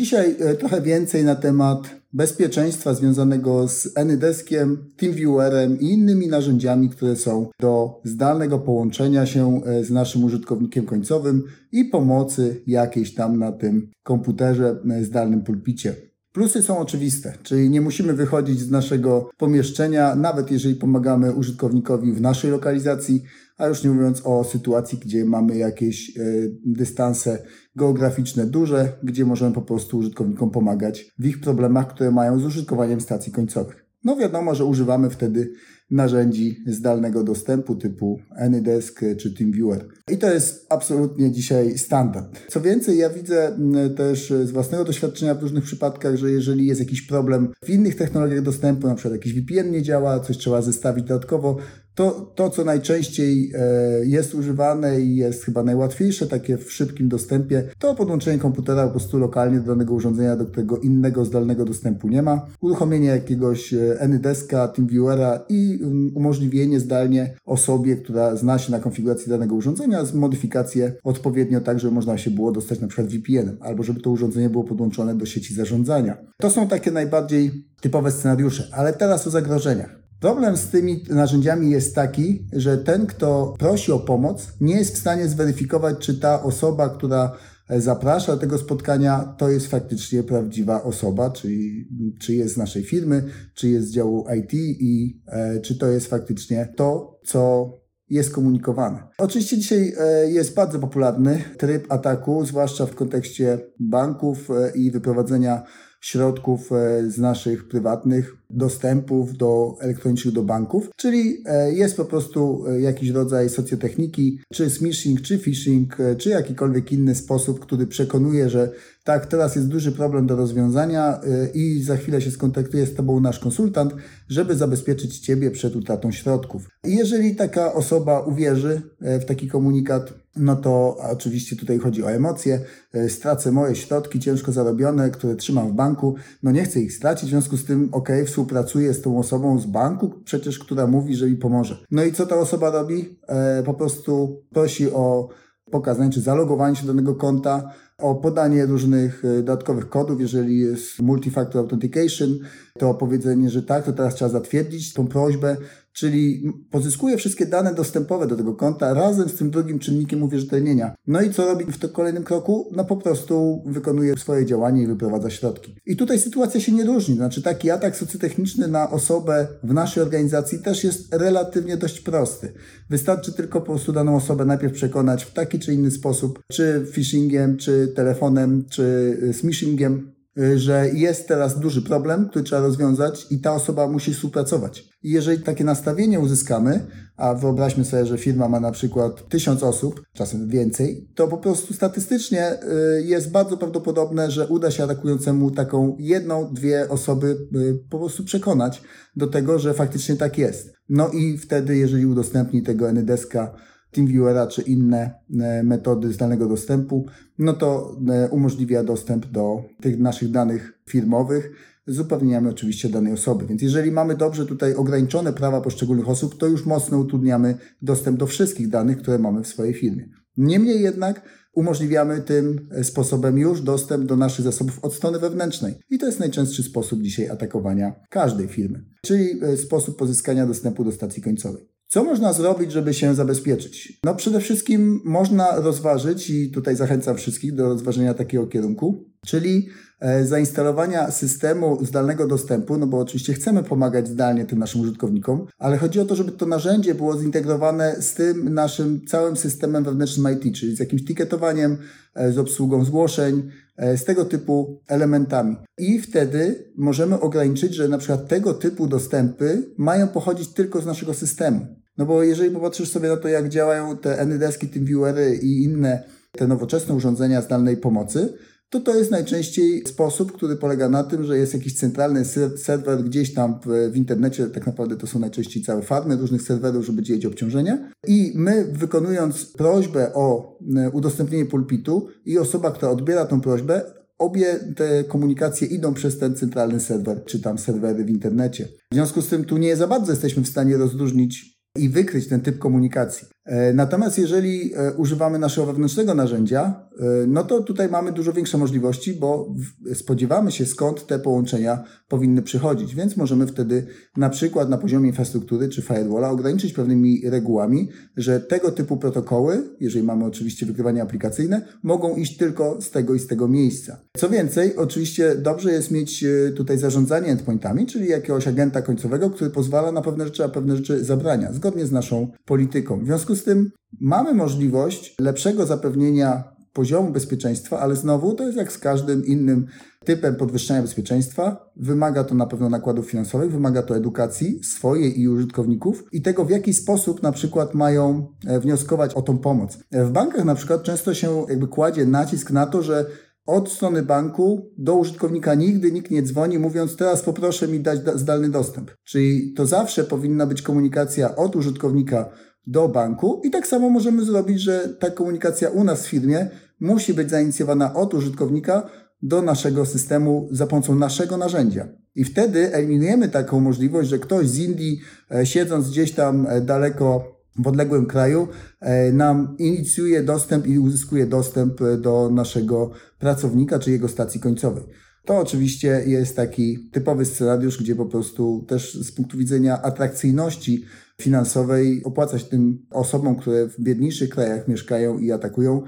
Dzisiaj e, trochę więcej na temat bezpieczeństwa związanego z AnyDeskiem, TeamViewerem i innymi narzędziami, które są do zdalnego połączenia się e, z naszym użytkownikiem końcowym i pomocy jakiejś tam na tym komputerze e, zdalnym pulpicie. Plusy są oczywiste, czyli nie musimy wychodzić z naszego pomieszczenia, nawet jeżeli pomagamy użytkownikowi w naszej lokalizacji, a już nie mówiąc o sytuacji, gdzie mamy jakieś e, dystanse geograficzne duże, gdzie możemy po prostu użytkownikom pomagać w ich problemach, które mają z użytkowaniem stacji końcowych. No wiadomo, że używamy wtedy narzędzi zdalnego dostępu typu AnyDesk czy TeamViewer. I to jest absolutnie dzisiaj standard. Co więcej, ja widzę też z własnego doświadczenia w różnych przypadkach, że jeżeli jest jakiś problem w innych technologiach dostępu, na przykład jakiś VPN nie działa, coś trzeba zestawić dodatkowo, to, to, co najczęściej e, jest używane i jest chyba najłatwiejsze, takie w szybkim dostępie, to podłączenie komputera po prostu lokalnie do danego urządzenia, do którego innego zdalnego dostępu nie ma, uruchomienie jakiegoś e, AnyDeska, TeamViewera i mm, umożliwienie zdalnie osobie, która zna się na konfiguracji danego urządzenia, z modyfikację odpowiednio tak, żeby można się było dostać na przykład VPN-em, albo żeby to urządzenie było podłączone do sieci zarządzania. To są takie najbardziej typowe scenariusze, ale teraz o zagrożeniach. Problem z tymi narzędziami jest taki, że ten, kto prosi o pomoc, nie jest w stanie zweryfikować, czy ta osoba, która zaprasza do tego spotkania, to jest faktycznie prawdziwa osoba, czyli czy jest z naszej firmy, czy jest z działu IT i e, czy to jest faktycznie to, co jest komunikowane. Oczywiście dzisiaj e, jest bardzo popularny tryb ataku, zwłaszcza w kontekście banków e, i wyprowadzenia środków z naszych prywatnych dostępów do elektronicznych do banków, czyli e, jest po prostu e, jakiś rodzaj socjotechniki, czy smishing, czy phishing, e, czy jakikolwiek inny sposób, który przekonuje, że tak, teraz jest duży problem do rozwiązania i za chwilę się skontaktuje z Tobą nasz konsultant, żeby zabezpieczyć Ciebie przed utratą środków. Jeżeli taka osoba uwierzy w taki komunikat, no to oczywiście tutaj chodzi o emocje. Stracę moje środki ciężko zarobione, które trzymam w banku, no nie chcę ich stracić, w związku z tym, ok, współpracuję z tą osobą z banku, przecież która mówi, że mi pomoże. No i co ta osoba robi? E, po prostu prosi o pokazanie czy zalogowanie się do danego konta, o podanie różnych e, dodatkowych kodów, jeżeli jest multifactor authentication, to powiedzenie, że tak, to teraz trzeba zatwierdzić tą prośbę, czyli pozyskuje wszystkie dane dostępowe do tego konta razem z tym drugim czynnikiem uwierzytelnienia. No i co robi w tym kolejnym kroku? No po prostu wykonuje swoje działanie i wyprowadza środki. I tutaj sytuacja się nie różni, znaczy taki atak socjotechniczny na osobę w naszej organizacji też jest relatywnie dość prosty. Wystarczy tylko po prostu daną osobę najpierw przekonać w taki czy inny sposób, czy phishingiem, czy telefonem, czy smishingiem, Y, że jest teraz duży problem, który trzeba rozwiązać i ta osoba musi współpracować. I jeżeli takie nastawienie uzyskamy, a wyobraźmy sobie, że firma ma na przykład tysiąc osób, czasem więcej, to po prostu statystycznie y, jest bardzo prawdopodobne, że uda się atakującemu taką jedną, dwie osoby y, po prostu przekonać do tego, że faktycznie tak jest. No i wtedy, jeżeli udostępni tego Anydeska TeamViewera czy inne e, metody zdalnego dostępu, no to e, umożliwia dostęp do tych naszych danych firmowych z upewnieniami oczywiście danej osoby. Więc jeżeli mamy dobrze tutaj ograniczone prawa poszczególnych osób, to już mocno utrudniamy dostęp do wszystkich danych, które mamy w swojej firmie. Niemniej jednak umożliwiamy tym e, sposobem już dostęp do naszych zasobów od strony wewnętrznej. I to jest najczęstszy sposób dzisiaj atakowania każdej firmy, czyli sposób pozyskania dostępu do stacji końcowej. Co można zrobić, żeby się zabezpieczyć? No przede wszystkim można rozważyć i tutaj zachęcam wszystkich do rozważenia takiego kierunku, czyli e, zainstalowania systemu zdalnego dostępu, no bo oczywiście chcemy pomagać zdalnie tym naszym użytkownikom, ale chodzi o to, żeby to narzędzie było zintegrowane z tym naszym całym systemem wewnętrznym IT, czyli z jakimś ticketowaniem, e, z obsługą zgłoszeń, e, z tego typu elementami. I wtedy możemy ograniczyć, że na przykład tego typu dostępy mają pochodzić tylko z naszego systemu. No bo jeżeli popatrzysz sobie na to, jak działają te AnyDeski, TeamViewery i inne te nowoczesne urządzenia zdalnej pomocy, to to jest najczęściej sposób, który polega na tym, że jest jakiś centralny serwer gdzieś tam w, w, internecie, tak naprawdę to są najczęściej całe farmy różnych serwerów, żeby dzielić obciążenia i my wykonując prośbę o e, udostępnienie pulpitu i osoba, która odbiera tą prośbę, obie te komunikacje idą przez ten centralny serwer, czy tam serwery w internecie. W związku z tym tu nie za bardzo jesteśmy w stanie rozróżnić i wykryć ten typ komunikacji. E, natomiast jeżeli e, używamy naszego wewnętrznego narzędzia, e, no to tutaj mamy dużo większe możliwości, bo spodziewamy się skąd te połączenia powinny przychodzić, więc możemy wtedy na przykład na poziomie infrastruktury czy firewalla ograniczyć pewnymi regułami, że tego typu protokoły, jeżeli mamy oczywiście wykrywanie aplikacyjne, mogą iść tylko z tego i z tego miejsca. Co więcej, oczywiście dobrze jest mieć tutaj zarządzanie endpointami, czyli jakiegoś agenta końcowego, który pozwala na pewne rzeczy, a pewne rzeczy zabrania, zgodnie z naszą polityką. W związku z tym mamy możliwość lepszego zapewnienia poziomu bezpieczeństwa, ale znowu to jest jak z każdym innym typem podwyższenia bezpieczeństwa. Wymaga to na pewno nakładów finansowych, wymaga to edukacji swojej i użytkowników i tego, w jaki sposób na przykład mają e, wnioskować o tą pomoc. E, w bankach na przykład często się jakby kładzie nacisk na to, że od strony banku do użytkownika nigdy nikt nie dzwoni, mówiąc teraz poproszę mi dać zdalny dostęp. Czyli to zawsze powinna być komunikacja od użytkownika do banku i tak samo możemy zrobić, że ta komunikacja u nas w firmie musi być zainicjowana od użytkownika do naszego systemu za pomocą naszego narzędzia. I wtedy eliminujemy taką możliwość, że ktoś z Indii, e, siedząc gdzieś tam e, daleko w odległym kraju, e, nam inicjuje dostęp i uzyskuje dostęp do naszego pracownika czy jego stacji końcowej. To oczywiście jest taki typowy scenariusz, gdzie po prostu też z punktu widzenia atrakcyjności finansowej opłacać tym osobom, które w biedniejszych krajach mieszkają i atakują,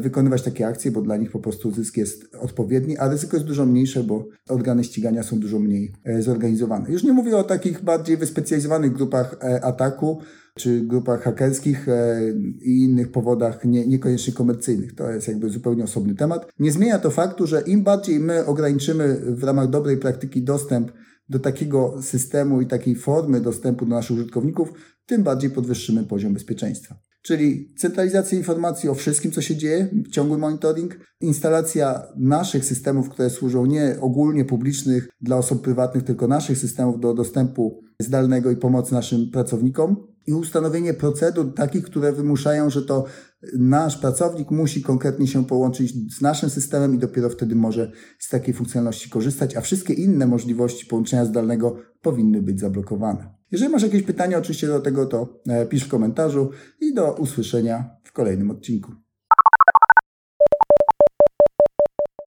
wykonywać takie akcje, bo dla nich po prostu zysk jest odpowiedni, a ryzyko jest dużo mniejsze, bo organy ścigania są dużo mniej e, zorganizowane. Już nie mówię o takich bardziej wyspecjalizowanych grupach e, ataku, czy grupach hakerskich i innych powodach nie, niekoniecznie komercyjnych. To jest jakby zupełnie osobny temat. Nie zmienia to faktu, że im bardziej my ograniczymy w ramach dobrej praktyki dostęp do takiego systemu i takiej formy dostępu do naszych użytkowników, tym bardziej podwyższymy poziom bezpieczeństwa. Czyli centralizacja informacji o wszystkim, co się dzieje, ciągły monitoring, instalacja naszych systemów, które służą nie ogólnie publicznych dla osób prywatnych, tylko naszych systemów do dostępu zdalnego i pomocy naszym pracownikom, i ustanowienie procedur takich, które wymuszają, że to nasz pracownik musi konkretnie się połączyć z naszym systemem i dopiero wtedy może z takiej funkcjonalności korzystać, a wszystkie inne możliwości połączenia zdalnego powinny być zablokowane. Jeżeli masz jakieś pytania oczywiście do tego, to e, pisz w komentarzu i do usłyszenia w kolejnym odcinku.